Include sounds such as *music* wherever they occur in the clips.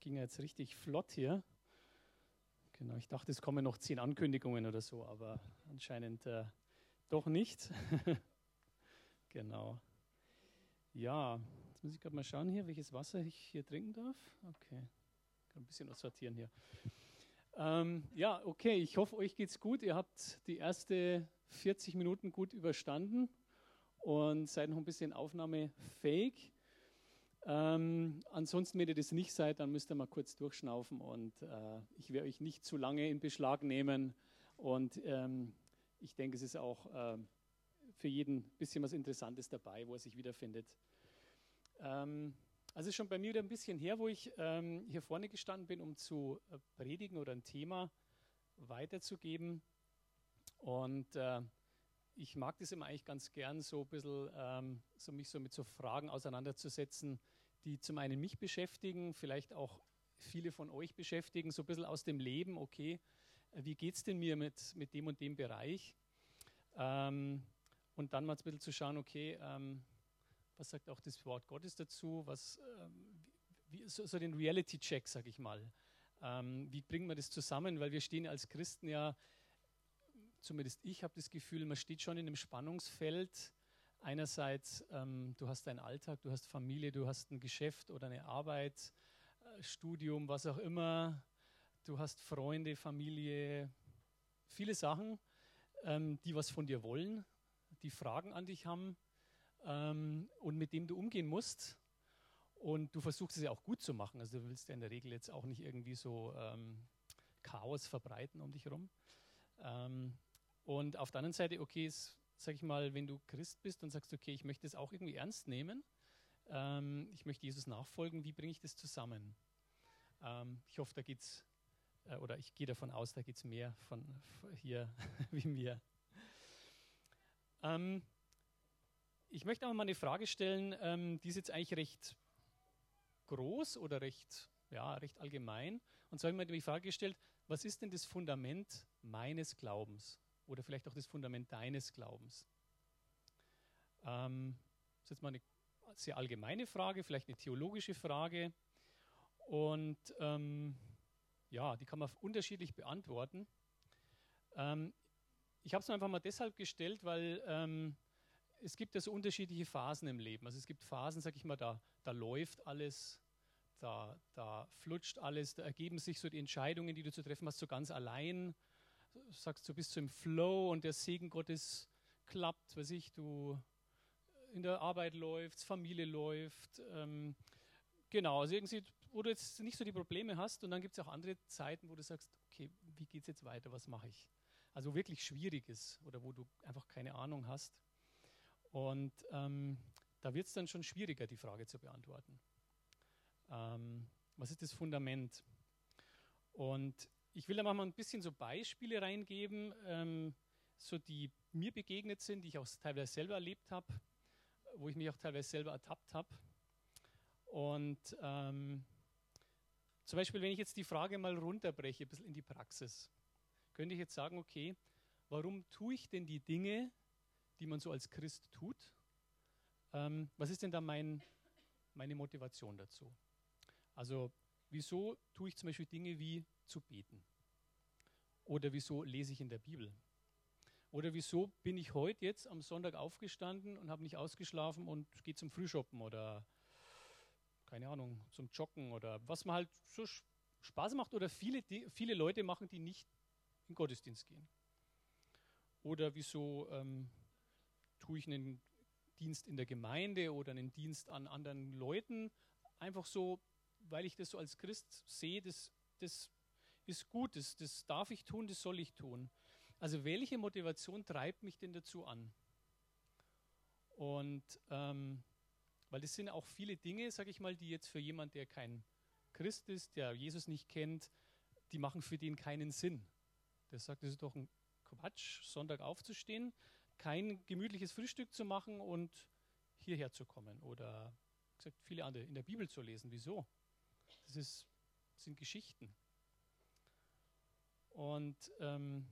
ging jetzt richtig flott hier. Genau, ich dachte, es kommen noch zehn Ankündigungen oder so, aber anscheinend äh, doch nicht. *laughs* genau. Ja, jetzt muss ich gerade mal schauen hier, welches Wasser ich hier trinken darf. Okay, kann ein bisschen sortieren hier. Ähm, ja, okay, ich hoffe, euch geht's gut. Ihr habt die erste 40 Minuten gut überstanden und seid noch ein bisschen aufnahmefähig. Ähm, ansonsten, wenn ihr das nicht seid, dann müsst ihr mal kurz durchschnaufen und äh, ich werde euch nicht zu lange in Beschlag nehmen. Und ähm, ich denke, es ist auch äh, für jeden ein bisschen was Interessantes dabei, wo er sich wiederfindet. Ähm, also schon bei mir wieder ein bisschen her, wo ich ähm, hier vorne gestanden bin, um zu äh, predigen oder ein Thema weiterzugeben. Und äh, ich mag das immer eigentlich ganz gern, so ein bisschen ähm, so mich so mit so Fragen auseinanderzusetzen, die zum einen mich beschäftigen, vielleicht auch viele von euch beschäftigen, so ein bisschen aus dem Leben, okay, äh, wie geht es denn mir mit, mit dem und dem Bereich? Ähm, und dann mal ein bisschen zu schauen, okay, ähm, was sagt auch das Wort Gottes dazu? Was, ähm, wie, so, so, den Reality-Check, sag ich mal. Ähm, wie bringen wir das zusammen? Weil wir stehen als Christen ja zumindest ich habe das Gefühl, man steht schon in einem Spannungsfeld. Einerseits, ähm, du hast deinen Alltag, du hast Familie, du hast ein Geschäft oder eine Arbeit, äh, Studium, was auch immer. Du hast Freunde, Familie, viele Sachen, ähm, die was von dir wollen, die Fragen an dich haben ähm, und mit dem du umgehen musst. Und du versuchst es ja auch gut zu machen. Also du willst ja in der Regel jetzt auch nicht irgendwie so ähm, Chaos verbreiten um dich herum. Ähm, und auf der anderen Seite, okay, sag ich mal, wenn du Christ bist und sagst, okay, ich möchte es auch irgendwie ernst nehmen, ähm, ich möchte Jesus nachfolgen, wie bringe ich das zusammen? Ähm, ich hoffe, da geht es, äh, oder ich gehe davon aus, da geht es mehr von, von hier *laughs* wie mir. Ähm, ich möchte aber mal eine Frage stellen, ähm, die ist jetzt eigentlich recht groß oder recht, ja, recht allgemein. Und zwar habe ich mir die Frage gestellt, was ist denn das Fundament meines Glaubens? Oder vielleicht auch das Fundament deines Glaubens? Ähm, das ist jetzt mal eine sehr allgemeine Frage, vielleicht eine theologische Frage. Und ähm, ja, die kann man unterschiedlich beantworten. Ähm, ich habe es einfach mal deshalb gestellt, weil ähm, es gibt ja so unterschiedliche Phasen im Leben. Also es gibt Phasen, sag ich mal, da, da läuft alles, da, da flutscht alles, da ergeben sich so die Entscheidungen, die du zu treffen hast, so ganz allein sagst, du bist so im Flow und der Segen Gottes klappt, weiß ich, du in der Arbeit läuft, Familie läuft. Ähm, genau, also irgendwie, wo du jetzt nicht so die Probleme hast und dann gibt es auch andere Zeiten, wo du sagst, okay, wie geht es jetzt weiter, was mache ich? Also wirklich schwierig ist oder wo du einfach keine Ahnung hast. Und ähm, da wird es dann schon schwieriger, die Frage zu beantworten. Ähm, was ist das Fundament? Und ich will da mal ein bisschen so Beispiele reingeben, ähm, so die mir begegnet sind, die ich auch teilweise selber erlebt habe, wo ich mich auch teilweise selber ertappt habe. Und ähm, zum Beispiel, wenn ich jetzt die Frage mal runterbreche, ein bisschen in die Praxis, könnte ich jetzt sagen, okay, warum tue ich denn die Dinge, die man so als Christ tut? Ähm, was ist denn da mein, meine Motivation dazu? Also, wieso tue ich zum Beispiel Dinge wie zu beten? Oder wieso lese ich in der Bibel? Oder wieso bin ich heute jetzt am Sonntag aufgestanden und habe nicht ausgeschlafen und gehe zum Frühshoppen oder keine Ahnung, zum Joggen oder was man halt so Spaß macht oder viele, viele Leute machen, die nicht in Gottesdienst gehen. Oder wieso ähm, tue ich einen Dienst in der Gemeinde oder einen Dienst an anderen Leuten, einfach so, weil ich das so als Christ sehe, das, das ist gut, das, das darf ich tun, das soll ich tun. Also welche Motivation treibt mich denn dazu an? Und ähm, weil das sind auch viele Dinge, sage ich mal, die jetzt für jemand, der kein Christ ist, der Jesus nicht kennt, die machen für den keinen Sinn. Der sagt, das ist doch ein Quatsch, Sonntag aufzustehen, kein gemütliches Frühstück zu machen und hierher zu kommen oder gesagt, viele andere in der Bibel zu lesen. Wieso? Das ist, sind Geschichten. Und ähm,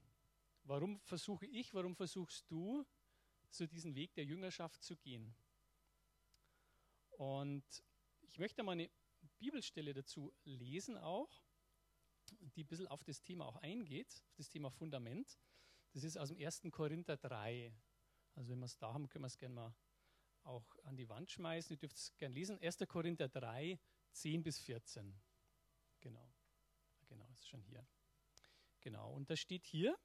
warum versuche ich, warum versuchst du, so diesen Weg der Jüngerschaft zu gehen? Und ich möchte mal eine Bibelstelle dazu lesen auch, die ein bisschen auf das Thema auch eingeht, auf das Thema Fundament. Das ist aus dem 1. Korinther 3. Also wenn wir es da haben, können wir es gerne mal auch an die Wand schmeißen. Ihr dürft es gerne lesen. 1. Korinther 3, 10 bis 14. Genau. Genau, ist schon hier. Genau. Und da steht hier,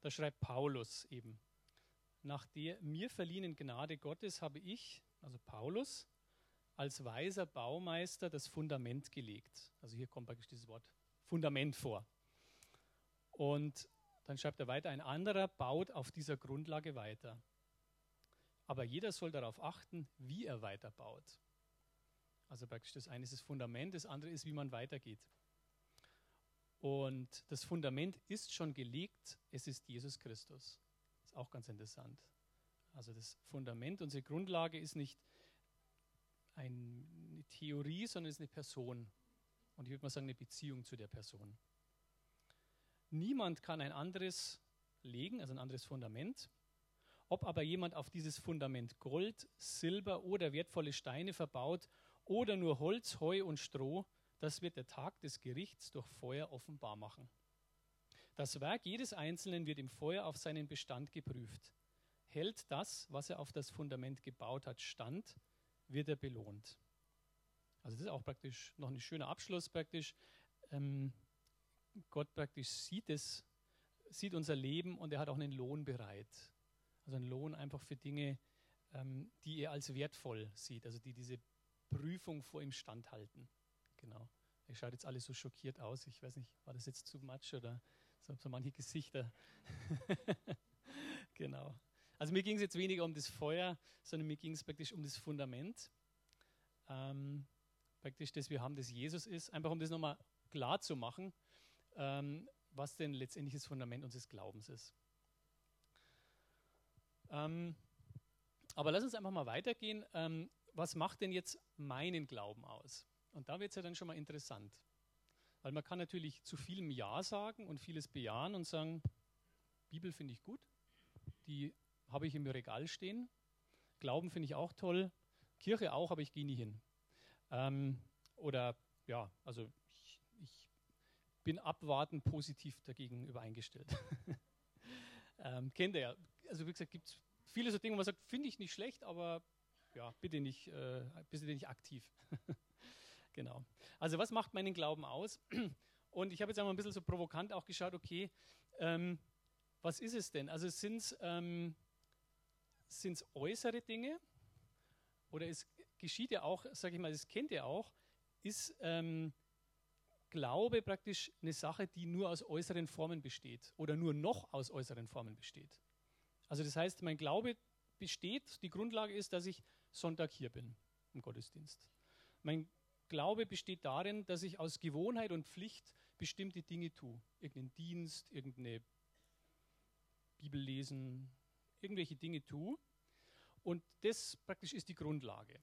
da schreibt Paulus eben, nach der mir verliehenen Gnade Gottes habe ich, also Paulus, als weiser Baumeister das Fundament gelegt. Also hier kommt praktisch dieses Wort Fundament vor. Und dann schreibt er weiter, ein anderer baut auf dieser Grundlage weiter. Aber jeder soll darauf achten, wie er weiterbaut. Also praktisch das eine ist das Fundament, das andere ist, wie man weitergeht. Und das Fundament ist schon gelegt, es ist Jesus Christus. Ist auch ganz interessant. Also das Fundament, unsere Grundlage ist nicht eine Theorie, sondern es ist eine Person. Und ich würde mal sagen, eine Beziehung zu der Person. Niemand kann ein anderes legen, also ein anderes Fundament. Ob aber jemand auf dieses Fundament Gold, Silber oder wertvolle Steine verbaut oder nur Holz, Heu und Stroh, das wird der Tag des Gerichts durch Feuer offenbar machen. Das Werk jedes Einzelnen wird im Feuer auf seinen Bestand geprüft. Hält das, was er auf das Fundament gebaut hat, stand, wird er belohnt. Also das ist auch praktisch noch ein schöner Abschluss praktisch. Ähm, Gott praktisch sieht es, sieht unser Leben und er hat auch einen Lohn bereit. Also einen Lohn einfach für Dinge, ähm, die er als wertvoll sieht, also die diese Prüfung vor ihm standhalten. Genau. Er schaut jetzt alles so schockiert aus. Ich weiß nicht, war das jetzt zu much oder so, so manche Gesichter. *laughs* genau. Also mir ging es jetzt weniger um das Feuer, sondern mir ging es praktisch um das Fundament. Ähm, praktisch, dass wir haben, dass Jesus ist. Einfach um das nochmal klar zu machen, ähm, was denn letztendlich das Fundament unseres Glaubens ist. Ähm, aber lass uns einfach mal weitergehen. Was macht denn jetzt meinen Glauben aus? Und da wird es ja dann schon mal interessant. Weil man kann natürlich zu vielem Ja sagen und vieles bejahen und sagen, Bibel finde ich gut, die habe ich im Regal stehen. Glauben finde ich auch toll. Kirche auch, aber ich gehe nie hin. Ähm, oder ja, also ich, ich, bin abwartend positiv dagegen übereingestellt. *laughs* ähm, kennt ihr ja. Also wie gesagt, gibt es viele so Dinge, wo man sagt, finde ich nicht schlecht, aber ja, bitte nicht, äh, bitte nicht aktiv. *laughs* genau. Also was macht meinen Glauben aus? *clears throat* Und ich habe jetzt einmal ein bisschen so provokant auch geschaut, okay, ähm, was ist es denn? Also sind es ähm, äußere Dinge oder es geschieht ja auch, sage ich mal, das kennt ihr auch, ist ähm, Glaube praktisch eine Sache, die nur aus äußeren Formen besteht oder nur noch aus äußeren Formen besteht. Also das heißt, mein Glaube besteht, die Grundlage ist, dass ich Sonntag hier bin im Gottesdienst. Mein Glaube besteht darin, dass ich aus Gewohnheit und Pflicht bestimmte Dinge tue. Irgendeinen Dienst, irgendeine Bibel lesen, irgendwelche Dinge tue. Und das praktisch ist die Grundlage.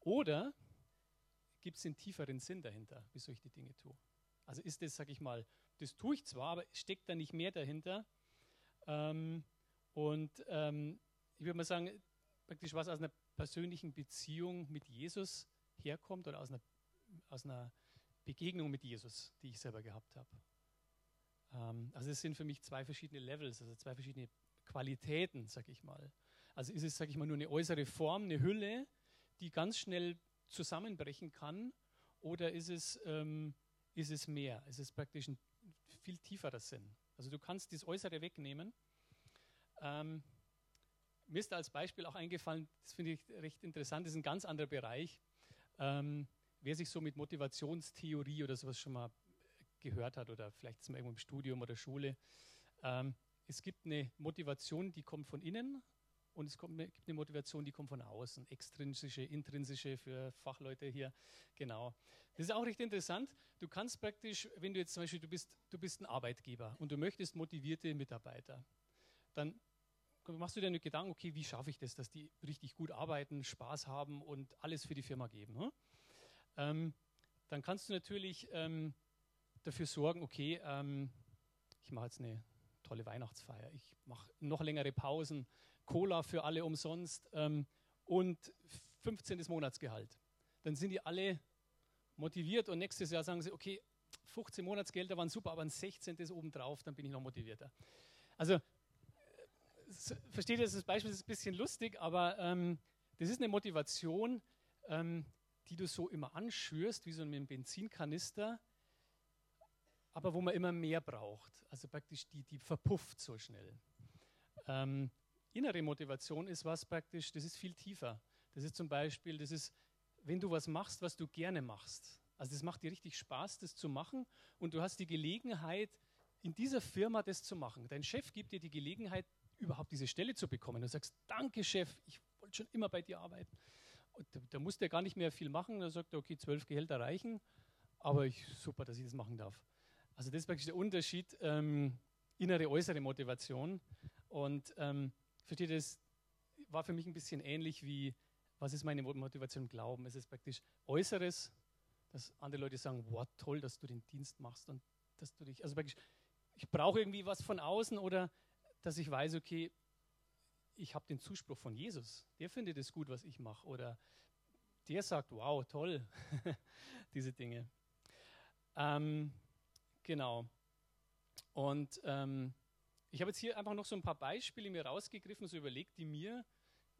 Oder gibt es einen tieferen Sinn dahinter, wieso ich die Dinge tue? Also ist das, sag ich mal, das tue ich zwar, aber steckt da nicht mehr dahinter. Ähm, und ähm, ich würde mal sagen, praktisch was aus einer persönlichen Beziehung mit Jesus herkommt oder aus einer, aus einer Begegnung mit Jesus, die ich selber gehabt habe. Ähm, also es sind für mich zwei verschiedene Levels, also zwei verschiedene Qualitäten, sag ich mal. Also ist es, sag ich mal, nur eine äußere Form, eine Hülle, die ganz schnell zusammenbrechen kann, oder ist es, ähm, ist es mehr? Ist es praktisch ein viel tieferer Sinn? Also du kannst das Äußere wegnehmen. Ähm, mir ist als Beispiel auch eingefallen, das finde ich recht interessant, das ist ein ganz anderer Bereich. Ähm, wer sich so mit Motivationstheorie oder sowas schon mal gehört hat oder vielleicht ist man irgendwo im Studium oder Schule, ähm, es gibt eine Motivation, die kommt von innen und es kommt, gibt eine Motivation, die kommt von außen. Extrinsische, intrinsische für Fachleute hier. Genau. Das ist auch recht interessant. Du kannst praktisch, wenn du jetzt zum Beispiel, du bist, du bist ein Arbeitgeber und du möchtest motivierte Mitarbeiter, dann machst du dir eine Gedanken, okay, wie schaffe ich das, dass die richtig gut arbeiten, Spaß haben und alles für die Firma geben. Hm? Ähm, dann kannst du natürlich ähm, dafür sorgen, okay, ähm, ich mache jetzt eine tolle Weihnachtsfeier. Ich mache noch längere Pausen, Cola für alle umsonst ähm, und 15. Monatsgehalt. dann sind die alle motiviert und nächstes Jahr sagen sie, okay, 15 Monatsgelder waren super, aber ein 16. ist obendrauf, dann bin ich noch motivierter. Also, versteht ihr, das Beispiel ist ein bisschen lustig, aber ähm, das ist eine Motivation, ähm, die du so immer anschürst, wie so ein Benzinkanister, aber wo man immer mehr braucht. Also praktisch die, die verpufft so schnell. Ähm, innere Motivation ist was praktisch, das ist viel tiefer. Das ist zum Beispiel, das ist, wenn du was machst, was du gerne machst. Also das macht dir richtig Spaß, das zu machen und du hast die Gelegenheit, in dieser Firma das zu machen. Dein Chef gibt dir die Gelegenheit, überhaupt diese Stelle zu bekommen. Du sagst, danke Chef, ich wollte schon immer bei dir arbeiten. Und da, da muss der gar nicht mehr viel machen. Da sagt er, okay, zwölf Gehälter reichen, aber ich, super, dass ich das machen darf. Also das ist wirklich der Unterschied, ähm, innere, äußere Motivation. Und ähm, versteht ihr, das war für mich ein bisschen ähnlich wie, was ist meine Motivation im Glauben? Es ist praktisch Äußeres, dass andere Leute sagen, wow, toll, dass du den Dienst machst und dass du dich, also praktisch, ich brauche irgendwie was von außen oder dass ich weiß, okay, ich habe den Zuspruch von Jesus. Der findet es gut, was ich mache. Oder der sagt, wow, toll, *laughs* diese Dinge. Ähm, genau. Und ähm, ich habe jetzt hier einfach noch so ein paar Beispiele mir rausgegriffen, so überlegt, die mir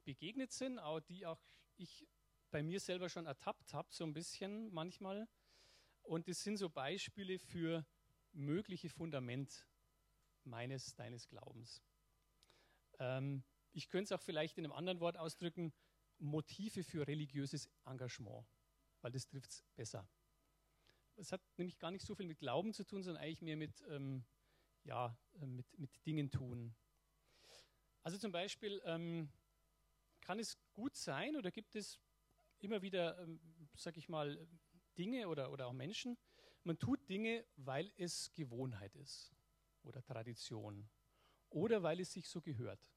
begegnet sind, auch die auch ich bei mir selber schon ertappt habe, so ein bisschen manchmal. Und das sind so Beispiele für mögliche Fundament meines, deines Glaubens. Ähm, ich könnte es auch vielleicht in einem anderen Wort ausdrücken, Motive für religiöses Engagement, weil das trifft es besser. Es hat nämlich gar nicht so viel mit Glauben zu tun, sondern eigentlich mehr mit, ähm, ja, äh, mit, mit Dingen tun. Also zum Beispiel ähm, kann es gut sein oder gibt es immer wieder, ähm, sag ich mal, Dinge oder, oder auch Menschen. Man tut Dinge, weil es Gewohnheit ist oder Tradition oder weil es sich so gehört.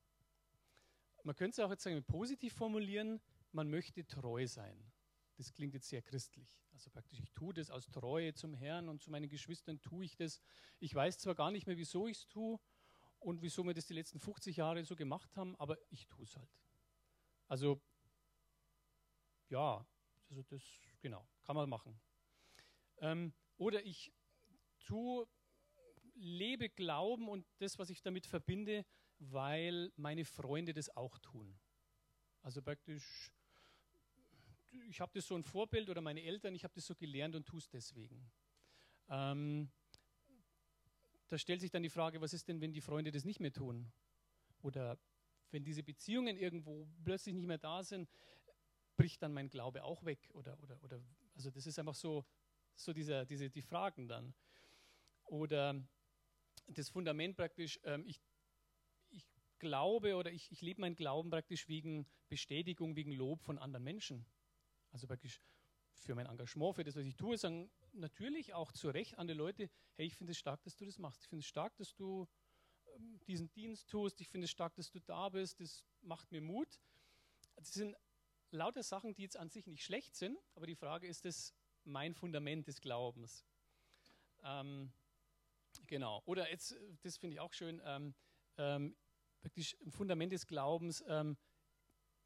Man könnte es auch jetzt sagen, positiv formulieren, man möchte treu sein. Das klingt jetzt sehr christlich. Also praktisch, ich tue das aus Treue zum Herrn und zu meinen Geschwistern tue ich das. Ich weiß zwar gar nicht mehr, wieso ich es tue und wieso wir das die letzten 50 Jahre so gemacht haben, aber ich tue es halt. Also ja, also das, genau, kann man machen. Ähm, oder ich tue, lebe Glauben und das, was ich damit verbinde, weil meine Freunde das auch tun. Also praktisch, ich habe das so ein Vorbild oder meine Eltern, ich habe das so gelernt und tue es deswegen. Ähm, da stellt sich dann die Frage, was ist denn, wenn die Freunde das nicht mehr tun? Oder wenn diese Beziehungen irgendwo plötzlich nicht mehr da sind, bricht dann mein Glaube auch weg? Oder, oder, oder, also das ist einfach so, so dieser, diese, die Fragen dann. Oder das Fundament praktisch, ähm, ich, ich glaube oder ich, ich lebe meinen Glauben praktisch wegen Bestätigung, wegen Lob von anderen Menschen. Also praktisch für mein Engagement, für das, was ich tue, sagen natürlich auch zu Recht andere Leute, hey, ich finde es stark, dass du das machst. Ich finde es stark, dass du ähm, diesen Dienst tust. Ich finde es stark, dass du da bist. Das macht mir Mut. Das sind lauter Sachen, die jetzt an sich nicht schlecht sind, aber die Frage ist es mein Fundament des Glaubens. Ähm, genau. Oder jetzt, das finde ich auch schön, ähm, ähm, wirklich ein Fundament des Glaubens ähm,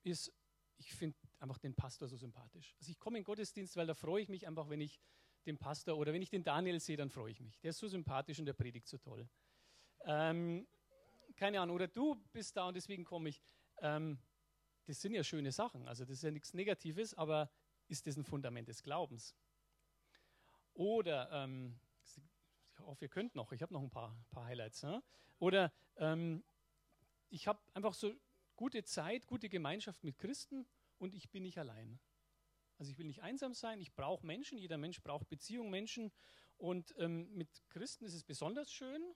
ist, ich finde einfach den Pastor so sympathisch. Also ich komme in den Gottesdienst, weil da freue ich mich einfach, wenn ich den Pastor oder wenn ich den Daniel sehe, dann freue ich mich. Der ist so sympathisch und der predigt so toll. Ähm, keine Ahnung, oder du bist da und deswegen komme ich. Ähm, das sind ja schöne Sachen. Also das ist ja nichts Negatives, aber ist das ein Fundament des Glaubens? Oder, ähm, ich hoffe, ihr könnt noch, ich habe noch ein paar, paar Highlights. Ne? Oder ähm, ich habe einfach so gute Zeit, gute Gemeinschaft mit Christen und ich bin nicht allein. Also ich will nicht einsam sein, ich brauche Menschen, jeder Mensch braucht Beziehung, Menschen. Und ähm, mit Christen ist es besonders schön.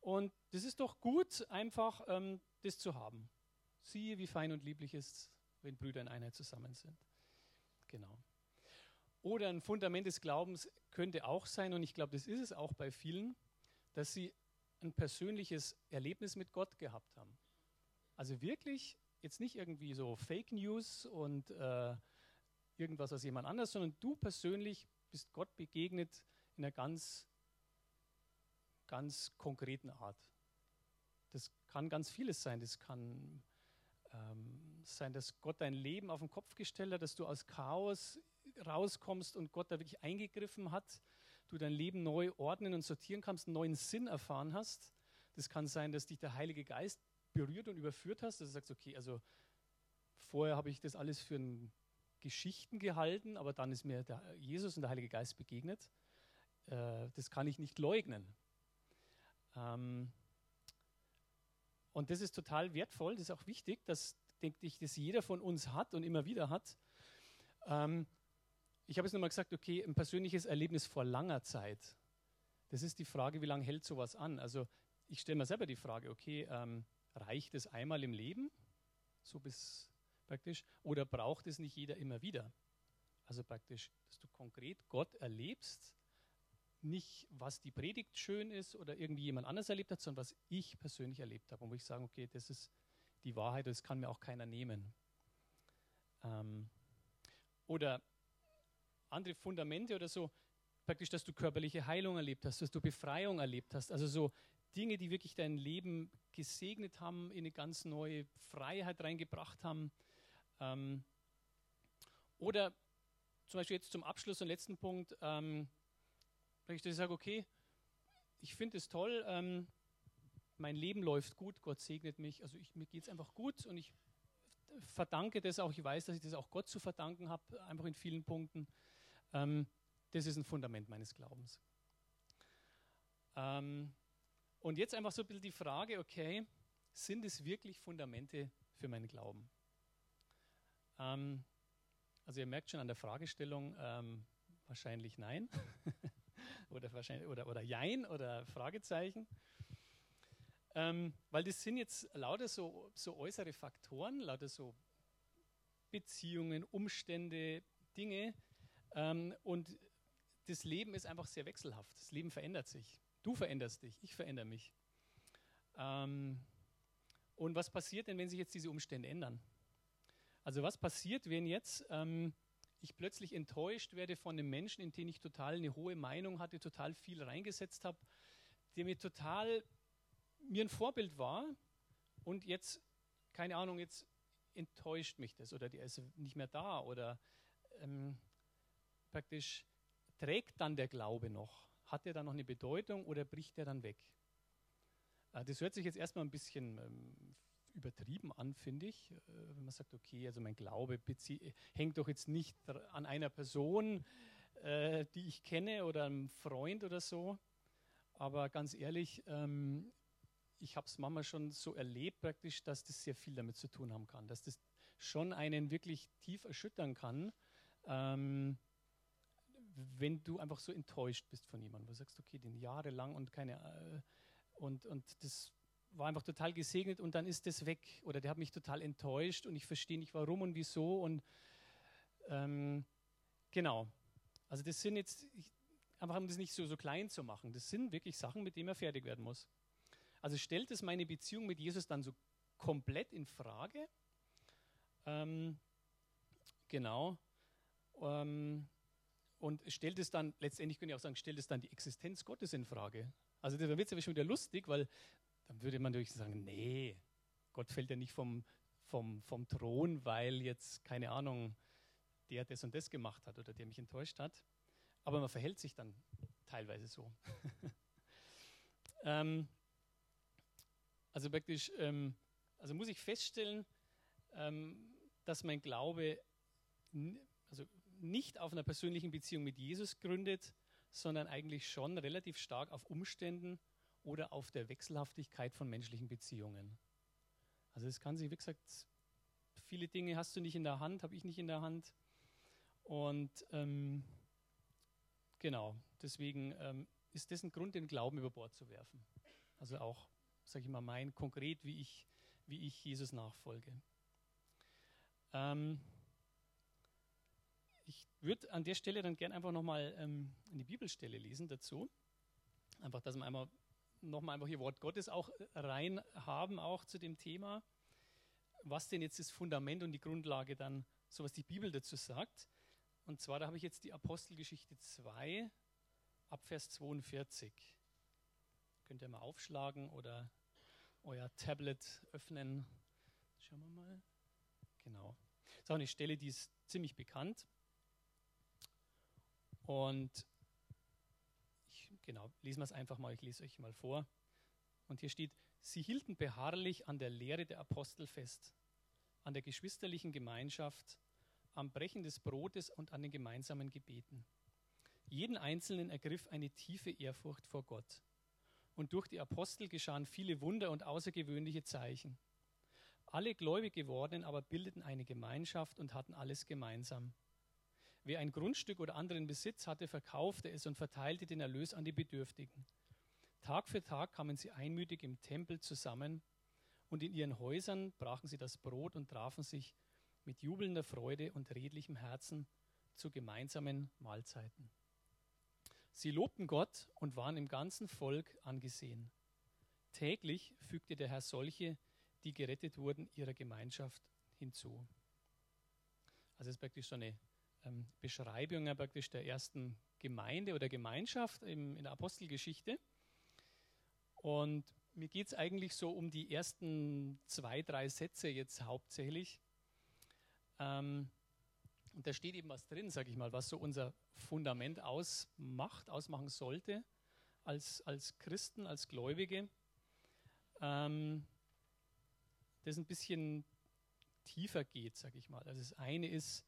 Und das ist doch gut, einfach ähm, das zu haben. Siehe, wie fein und lieblich ist, wenn Brüder in Einheit zusammen sind. Genau. Oder ein Fundament des Glaubens könnte auch sein, und ich glaube, das ist es auch bei vielen, dass sie ein persönliches Erlebnis mit Gott gehabt haben. Also wirklich jetzt nicht irgendwie so Fake News und äh, irgendwas aus jemand anders, sondern du persönlich bist Gott begegnet in einer ganz, ganz konkreten Art. Das kann ganz vieles sein. Das kann ähm, sein, dass Gott dein Leben auf den Kopf gestellt hat, dass du aus Chaos rauskommst und Gott da wirklich eingegriffen hat, du dein Leben neu ordnen und sortieren kannst, einen neuen Sinn erfahren hast. Das kann sein, dass dich der Heilige Geist berührt und überführt hast, dass du sagst, okay, also vorher habe ich das alles für Geschichten gehalten, aber dann ist mir Jesus und der Heilige Geist begegnet. Äh, das kann ich nicht leugnen. Ähm, und das ist total wertvoll, das ist auch wichtig, dass, denke ich, das jeder von uns hat und immer wieder hat. Ähm, ich habe jetzt nochmal gesagt, okay, ein persönliches Erlebnis vor langer Zeit. Das ist die Frage, wie lange hält sowas an? Also ich stelle mir selber die Frage, okay, ähm, reicht es einmal im Leben, so bis praktisch, oder braucht es nicht jeder immer wieder? Also praktisch, dass du konkret Gott erlebst, nicht was die Predigt schön ist oder irgendwie jemand anders erlebt hat, sondern was ich persönlich erlebt habe und wo ich sage, okay, das ist die Wahrheit, das kann mir auch keiner nehmen. Ähm, oder andere Fundamente oder so, praktisch, dass du körperliche Heilung erlebt hast, dass du Befreiung erlebt hast. Also so Dinge, die wirklich dein Leben gesegnet haben, in eine ganz neue Freiheit reingebracht haben. Ähm, oder zum Beispiel jetzt zum Abschluss und letzten Punkt, ähm, ich sage, okay, ich finde es toll, ähm, mein Leben läuft gut, Gott segnet mich, also ich, mir geht es einfach gut und ich verdanke das auch, ich weiß, dass ich das auch Gott zu verdanken habe, einfach in vielen Punkten. Ähm, das ist ein Fundament meines Glaubens. Ähm, und jetzt einfach so ein bisschen die Frage, okay, sind es wirklich Fundamente für meinen Glauben? Ähm, also ihr merkt schon an der Fragestellung, ähm, wahrscheinlich nein. *laughs* oder, wahrscheinlich, oder, oder Jein oder Fragezeichen. Ähm, weil das sind jetzt lauter so, so äußere Faktoren, lauter so Beziehungen, Umstände, Dinge. Ähm, und das Leben ist einfach sehr wechselhaft. Das Leben verändert sich. Du veränderst dich, ich verändere mich. Ähm, und was passiert denn, wenn sich jetzt diese Umstände ändern? Also was passiert, wenn jetzt ähm, ich plötzlich enttäuscht werde von einem Menschen, in den ich total eine hohe Meinung hatte, total viel reingesetzt habe, der mir total mir ein Vorbild war und jetzt, keine Ahnung, jetzt enttäuscht mich das oder der ist nicht mehr da oder ähm, praktisch trägt dann der Glaube noch? Hat er dann noch eine Bedeutung oder bricht er dann weg? Äh, das hört sich jetzt erstmal ein bisschen ähm, übertrieben an, finde ich, äh, wenn man sagt, okay, also mein Glaube hängt doch jetzt nicht an einer Person, äh, die ich kenne oder einem Freund oder so. Aber ganz ehrlich, ähm, ich habe es manchmal schon so erlebt, praktisch, dass das sehr viel damit zu tun haben kann, dass das schon einen wirklich tief erschüttern kann, ähm, wenn du einfach so enttäuscht bist von jemandem, wo du sagst, okay, den jahrelang und keine äh, und, und das war einfach total gesegnet und dann ist das weg oder der hat mich total enttäuscht und ich verstehe nicht warum und wieso und ähm, genau. Also das sind jetzt, ich, einfach um das nicht so, so klein zu machen, das sind wirklich Sachen, mit denen er fertig werden muss. Also stellt es meine Beziehung mit Jesus dann so komplett in Frage? Ähm, genau. Ähm, und stellt es dann, letztendlich könnte ich auch sagen, stellt es dann die Existenz Gottes in Frage. Also da wird es aber schon wieder lustig, weil dann würde man natürlich sagen, nee, Gott fällt ja nicht vom, vom, vom Thron, weil jetzt, keine Ahnung, der das und das gemacht hat oder der mich enttäuscht hat. Aber man verhält sich dann teilweise so. *laughs* ähm, also praktisch, ähm, also muss ich feststellen, ähm, dass mein Glaube also nicht auf einer persönlichen Beziehung mit Jesus gründet, sondern eigentlich schon relativ stark auf Umständen oder auf der Wechselhaftigkeit von menschlichen Beziehungen. Also es kann sich, wie gesagt, viele Dinge hast du nicht in der Hand, habe ich nicht in der Hand. Und ähm, genau, deswegen ähm, ist das ein Grund, den Glauben über Bord zu werfen. Also auch sage ich mal, mein konkret, wie ich, wie ich Jesus nachfolge. Ähm, ich würde an der Stelle dann gerne einfach nochmal ähm, eine Bibelstelle lesen dazu. Einfach, dass wir einmal nochmal einfach hier Wort Gottes auch rein haben, auch zu dem Thema. Was denn jetzt das Fundament und die Grundlage dann, so was die Bibel dazu sagt. Und zwar, da habe ich jetzt die Apostelgeschichte 2, ab Vers 42. Könnt ihr mal aufschlagen oder euer Tablet öffnen. Schauen wir mal. Genau. Das ist auch eine Stelle, die ist ziemlich bekannt. Und ich, genau, lesen wir es einfach mal, ich lese euch mal vor. Und hier steht, sie hielten beharrlich an der Lehre der Apostel fest, an der geschwisterlichen Gemeinschaft, am Brechen des Brotes und an den gemeinsamen Gebeten. Jeden Einzelnen ergriff eine tiefe Ehrfurcht vor Gott. Und durch die Apostel geschahen viele Wunder und außergewöhnliche Zeichen. Alle gläubig gewordenen aber bildeten eine Gemeinschaft und hatten alles gemeinsam. Wer ein Grundstück oder anderen Besitz hatte, verkaufte es und verteilte den Erlös an die Bedürftigen. Tag für Tag kamen sie einmütig im Tempel zusammen und in ihren Häusern brachen sie das Brot und trafen sich mit jubelnder Freude und redlichem Herzen zu gemeinsamen Mahlzeiten. Sie lobten Gott und waren im ganzen Volk angesehen. Täglich fügte der Herr solche, die gerettet wurden, ihrer Gemeinschaft hinzu. Also es ist praktisch so eine ähm, Beschreibung praktisch der ersten Gemeinde oder Gemeinschaft im, in der Apostelgeschichte. Und mir geht es eigentlich so um die ersten zwei, drei Sätze jetzt hauptsächlich. Ähm, und da steht eben was drin, sage ich mal, was so unser Fundament ausmacht, ausmachen sollte als, als Christen, als Gläubige. Ähm, das ein bisschen tiefer geht, sage ich mal. Also das eine ist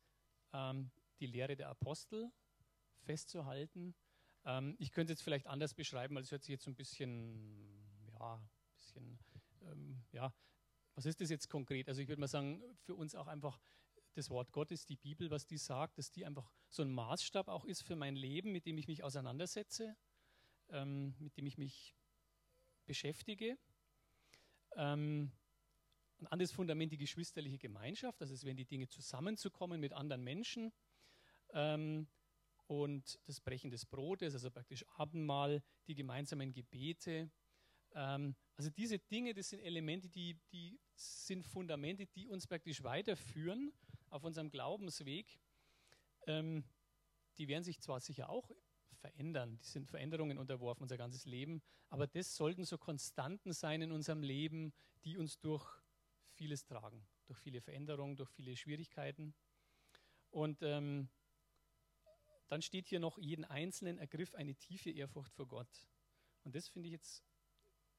ähm, die Lehre der Apostel festzuhalten. Ähm, ich könnte es jetzt vielleicht anders beschreiben, weil es hört sich jetzt so ein bisschen, ja, bisschen, ähm, ja, was ist das jetzt konkret? Also ich würde mal sagen, für uns auch einfach das Wort Gottes, die Bibel, was die sagt, dass die einfach so ein Maßstab auch ist für mein Leben, mit dem ich mich auseinandersetze, ähm, mit dem ich mich beschäftige. Ähm, ein anderes Fundament, die geschwisterliche Gemeinschaft, also es werden die Dinge zusammenzukommen mit anderen Menschen. Ähm, und das Brechen des Brotes, also praktisch Abendmahl, die gemeinsamen Gebete. Ähm, also diese Dinge, das sind Elemente, die, die sind Fundamente, die uns praktisch weiterführen auf unserem Glaubensweg. Ähm, die werden sich zwar sicher auch verändern, die sind Veränderungen unterworfen, unser ganzes Leben, aber das sollten so Konstanten sein in unserem Leben, die uns durch vieles tragen, durch viele Veränderungen, durch viele Schwierigkeiten. Und ähm, dann steht hier noch, jeden Einzelnen ergriff eine tiefe Ehrfurcht vor Gott. Und das finde ich jetzt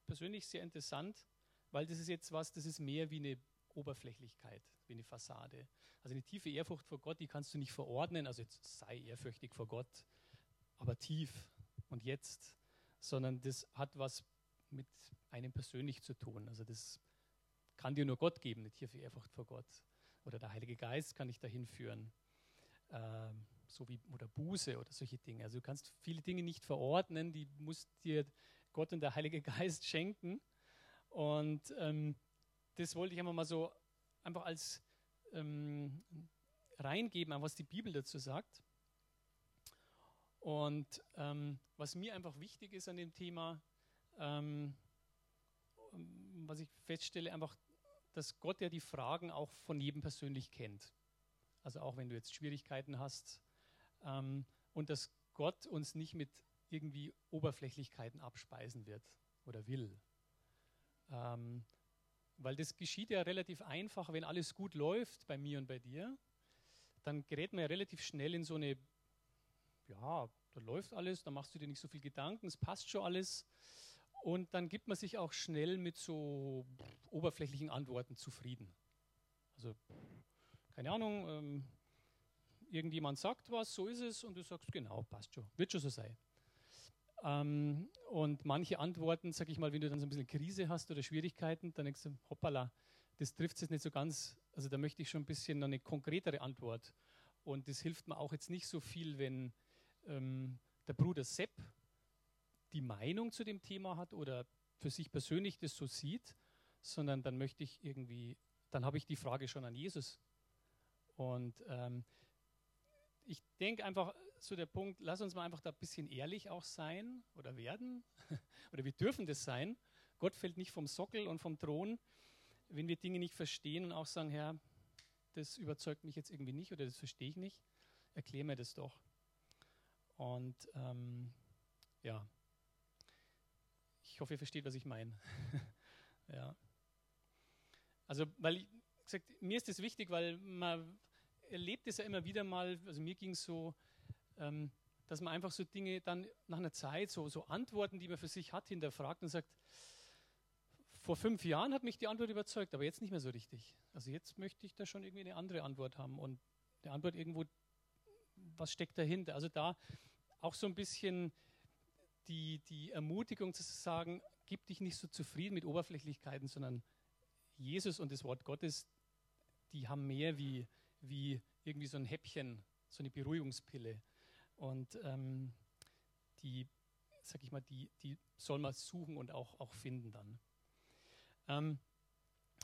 persönlich sehr interessant, weil das ist jetzt was, das ist mehr wie eine Oberflächlichkeit, wie eine Fassade. Also eine tiefe Ehrfurcht vor Gott, die kannst du nicht verordnen, also jetzt sei ehrfürchtig vor Gott, aber tief und jetzt, sondern das hat was mit einem persönlich zu tun. Also das kann dir nur Gott geben, eine tiefe Ehrfurcht vor Gott. Oder der Heilige Geist kann dich dahin führen. Ähm, so wie oder Buße oder solche Dinge. Also du kannst viele Dinge nicht verordnen, die muss dir Gott und der Heilige *laughs* Geist schenken. Und ähm, das wollte ich einfach mal so einfach als ähm, reingeben, was die Bibel dazu sagt. Und ähm, was mir einfach wichtig ist an dem Thema, ähm, was ich feststelle, einfach dass Gott ja die Fragen auch von jedem persönlich kennt. Also auch wenn du jetzt Schwierigkeiten hast. Ähm, und dass Gott uns nicht mit irgendwie Oberflächlichkeiten abspeisen wird oder will. Ähm, weil das geschieht ja relativ einfach, wenn alles gut läuft bei mir und bei dir, dann gerät man ja relativ schnell in so eine, ja, da läuft alles, da machst du dir nicht so viel Gedanken, es passt schon alles. Und dann gibt man sich auch schnell mit so oberflächlichen Antworten zufrieden. Also, keine Ahnung, ähm, irgendjemand sagt was, so ist es, und du sagst, genau, passt schon, wird schon so sein. Ähm, und manche Antworten, sag ich mal, wenn du dann so ein bisschen Krise hast oder Schwierigkeiten, dann denkst du, hoppala, das trifft es nicht so ganz. Also da möchte ich schon ein bisschen noch eine konkretere Antwort. Und das hilft mir auch jetzt nicht so viel, wenn ähm, der Bruder Sepp die Meinung zu dem Thema hat oder für sich persönlich das so sieht, sondern dann möchte ich irgendwie, dann habe ich die Frage schon an Jesus. Und ähm, ich denke einfach so der Punkt, lass uns mal einfach da ein bisschen ehrlich auch sein oder werden. *laughs* oder wir dürfen das sein. Gott fällt nicht vom Sockel und vom Thron, wenn wir Dinge nicht verstehen und auch sagen, Herr, das überzeugt mich jetzt irgendwie nicht oder das verstehe ich nicht. Erklär mir das doch. Und ähm, ja, ich hoffe, ihr versteht, was ich meine. *laughs* ja. Also, weil ich gesagt, mir ist das wichtig, weil man erlebt es ja immer wieder mal, also mir ging es so, ähm, dass man einfach so Dinge dann nach einer Zeit, so, so Antworten, die man für sich hat, hinterfragt und sagt, vor fünf Jahren hat mich die Antwort überzeugt, aber jetzt nicht mehr so richtig. Also jetzt möchte ich da schon irgendwie eine andere Antwort haben und eine Antwort irgendwo, was steckt dahinter? Also da auch so ein bisschen die, die Ermutigung zu sagen, gib dich nicht so zufrieden mit Oberflächlichkeiten, sondern Jesus und das Wort Gottes, die haben mehr wie, wie irgendwie so ein Häppchen, so eine Beruhigungspille. Und ähm, die, sag ich mal, die, die soll man suchen und auch, auch finden dann. Ähm,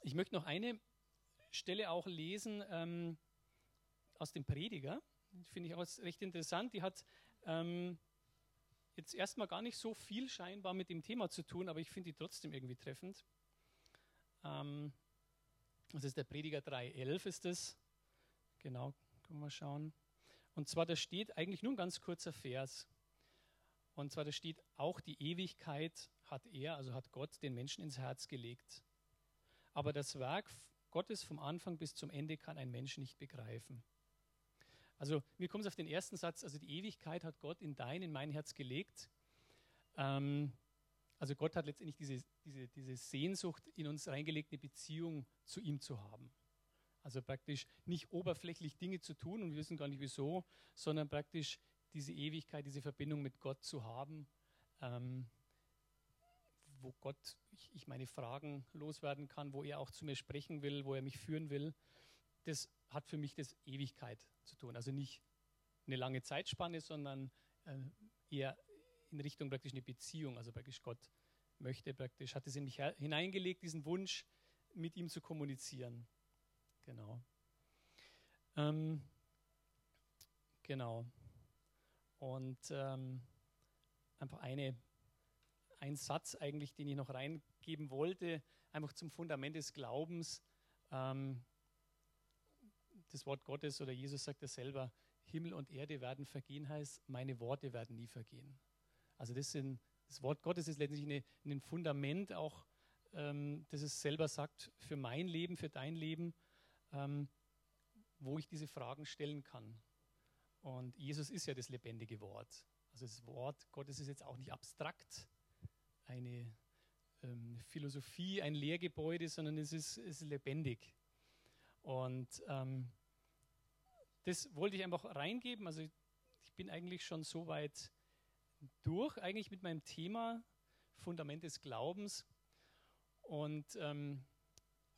ich möchte noch eine Stelle auch lesen ähm, aus dem Prediger. Finde ich auch recht interessant. Die hat ähm, jetzt erstmal gar nicht so viel scheinbar mit dem Thema zu tun, aber ich finde die trotzdem irgendwie treffend. Ähm, das ist der Prediger 3.11 ist es. Genau, können wir schauen. Und zwar, da steht eigentlich nur ein ganz kurzer Vers. Und zwar, da steht, auch die Ewigkeit hat er, also hat Gott, den Menschen ins Herz gelegt. Aber das Werk Gottes vom Anfang bis zum Ende kann ein Mensch nicht begreifen. Also mir kommt es auf den ersten Satz, also die Ewigkeit hat Gott in dein, in mein Herz gelegt. Ähm, also Gott hat letztendlich diese, diese, diese Sehnsucht in uns reingelegt, eine Beziehung zu ihm zu haben. Also praktisch nicht oberflächlich Dinge zu tun und wir wissen gar nicht wieso, sondern praktisch diese Ewigkeit, diese Verbindung mit Gott zu haben, ähm, wo Gott, ich, ich, meine Fragen loswerden kann, wo er auch zu mir sprechen will, wo er mich führen will. Das hat für mich das Ewigkeit zu tun. Also nicht eine lange Zeitspanne, sondern äh, eher in Richtung praktisch eine Beziehung. Also praktisch Gott möchte praktisch, hat es in mich hineingelegt, diesen Wunsch, mit ihm zu kommunizieren. Genau. Ähm, genau. Und ähm, einfach eine, ein Satz eigentlich, den ich noch reingeben wollte, einfach zum Fundament des Glaubens. Ähm, das Wort Gottes oder Jesus sagt ja selber, Himmel und Erde werden vergehen, heißt, meine Worte werden nie vergehen. Also das, sind, das Wort Gottes ist letztlich eine, ein Fundament auch, ähm, das es selber sagt für mein Leben, für dein Leben, ähm, wo ich diese Fragen stellen kann. Und Jesus ist ja das lebendige Wort. Also das Wort Gottes ist jetzt auch nicht abstrakt, eine ähm, Philosophie, ein Lehrgebäude, sondern es ist, ist lebendig. Und ähm, das wollte ich einfach reingeben. Also ich bin eigentlich schon so weit durch, eigentlich mit meinem Thema Fundament des Glaubens. Und ähm,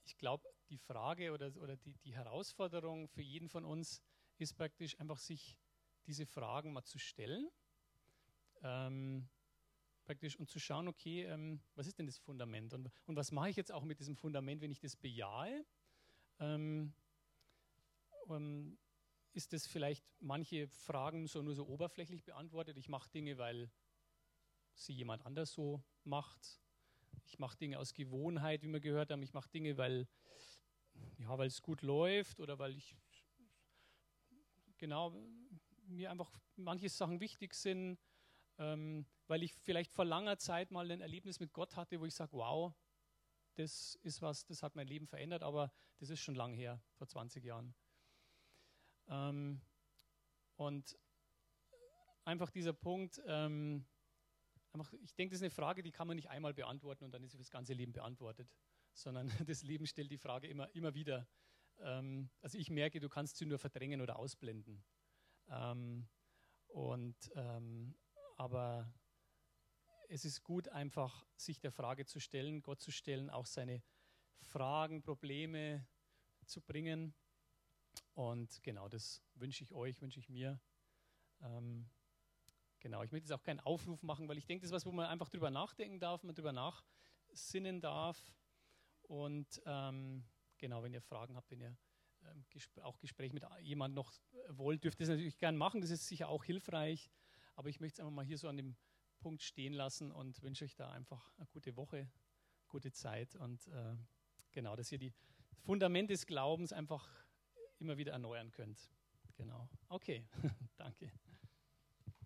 ich glaube, die Frage oder, oder die, die Herausforderung für jeden von uns ist praktisch einfach, sich diese Fragen mal zu stellen. Ähm, praktisch und zu schauen, okay, ähm, was ist denn das Fundament und, und was mache ich jetzt auch mit diesem Fundament, wenn ich das bejahe? Ähm, ähm ist das vielleicht manche Fragen so nur so oberflächlich beantwortet. Ich mache Dinge, weil sie jemand anders so macht. Ich mache Dinge aus Gewohnheit, wie wir gehört haben. Ich mache Dinge, weil ja, weil es gut läuft oder weil ich genau mir einfach manche Sachen wichtig sind, ähm, weil ich vielleicht vor langer Zeit mal ein Erlebnis mit Gott hatte, wo ich sage, wow, das ist was, das hat mein Leben verändert, aber das ist schon lang her, vor 20 Jahren. Ähm, und einfach dieser Punkt, ähm, einfach, ich denke, das ist eine Frage, die kann man nicht einmal beantworten und dann ist sie das ganze Leben beantwortet, sondern *laughs* das Leben stellt die Frage immer, immer wieder. Ähm, also ich merke, du kannst sie nur verdrängen oder ausblenden. Ähm, und, ähm, aber es ist gut, einfach sich der Frage zu stellen, Gott zu stellen, auch seine Fragen, Probleme zu bringen und genau das wünsche ich euch, wünsche ich mir. Ähm, genau, ich möchte jetzt auch keinen Aufruf machen, weil ich denke, das ist was, wo man einfach drüber nachdenken darf, man drüber nachsinnen darf. Und ähm, genau, wenn ihr Fragen habt, wenn ihr ähm, gesp auch Gespräch mit jemandem noch wollt, dürft ihr das natürlich gerne machen. Das ist sicher auch hilfreich. Aber ich möchte es einfach mal hier so an dem Punkt stehen lassen und wünsche euch da einfach eine gute Woche, gute Zeit und äh, genau, dass ihr die Fundament des Glaubens einfach immer wieder erneuern könnt. Genau. Okay, *laughs* danke.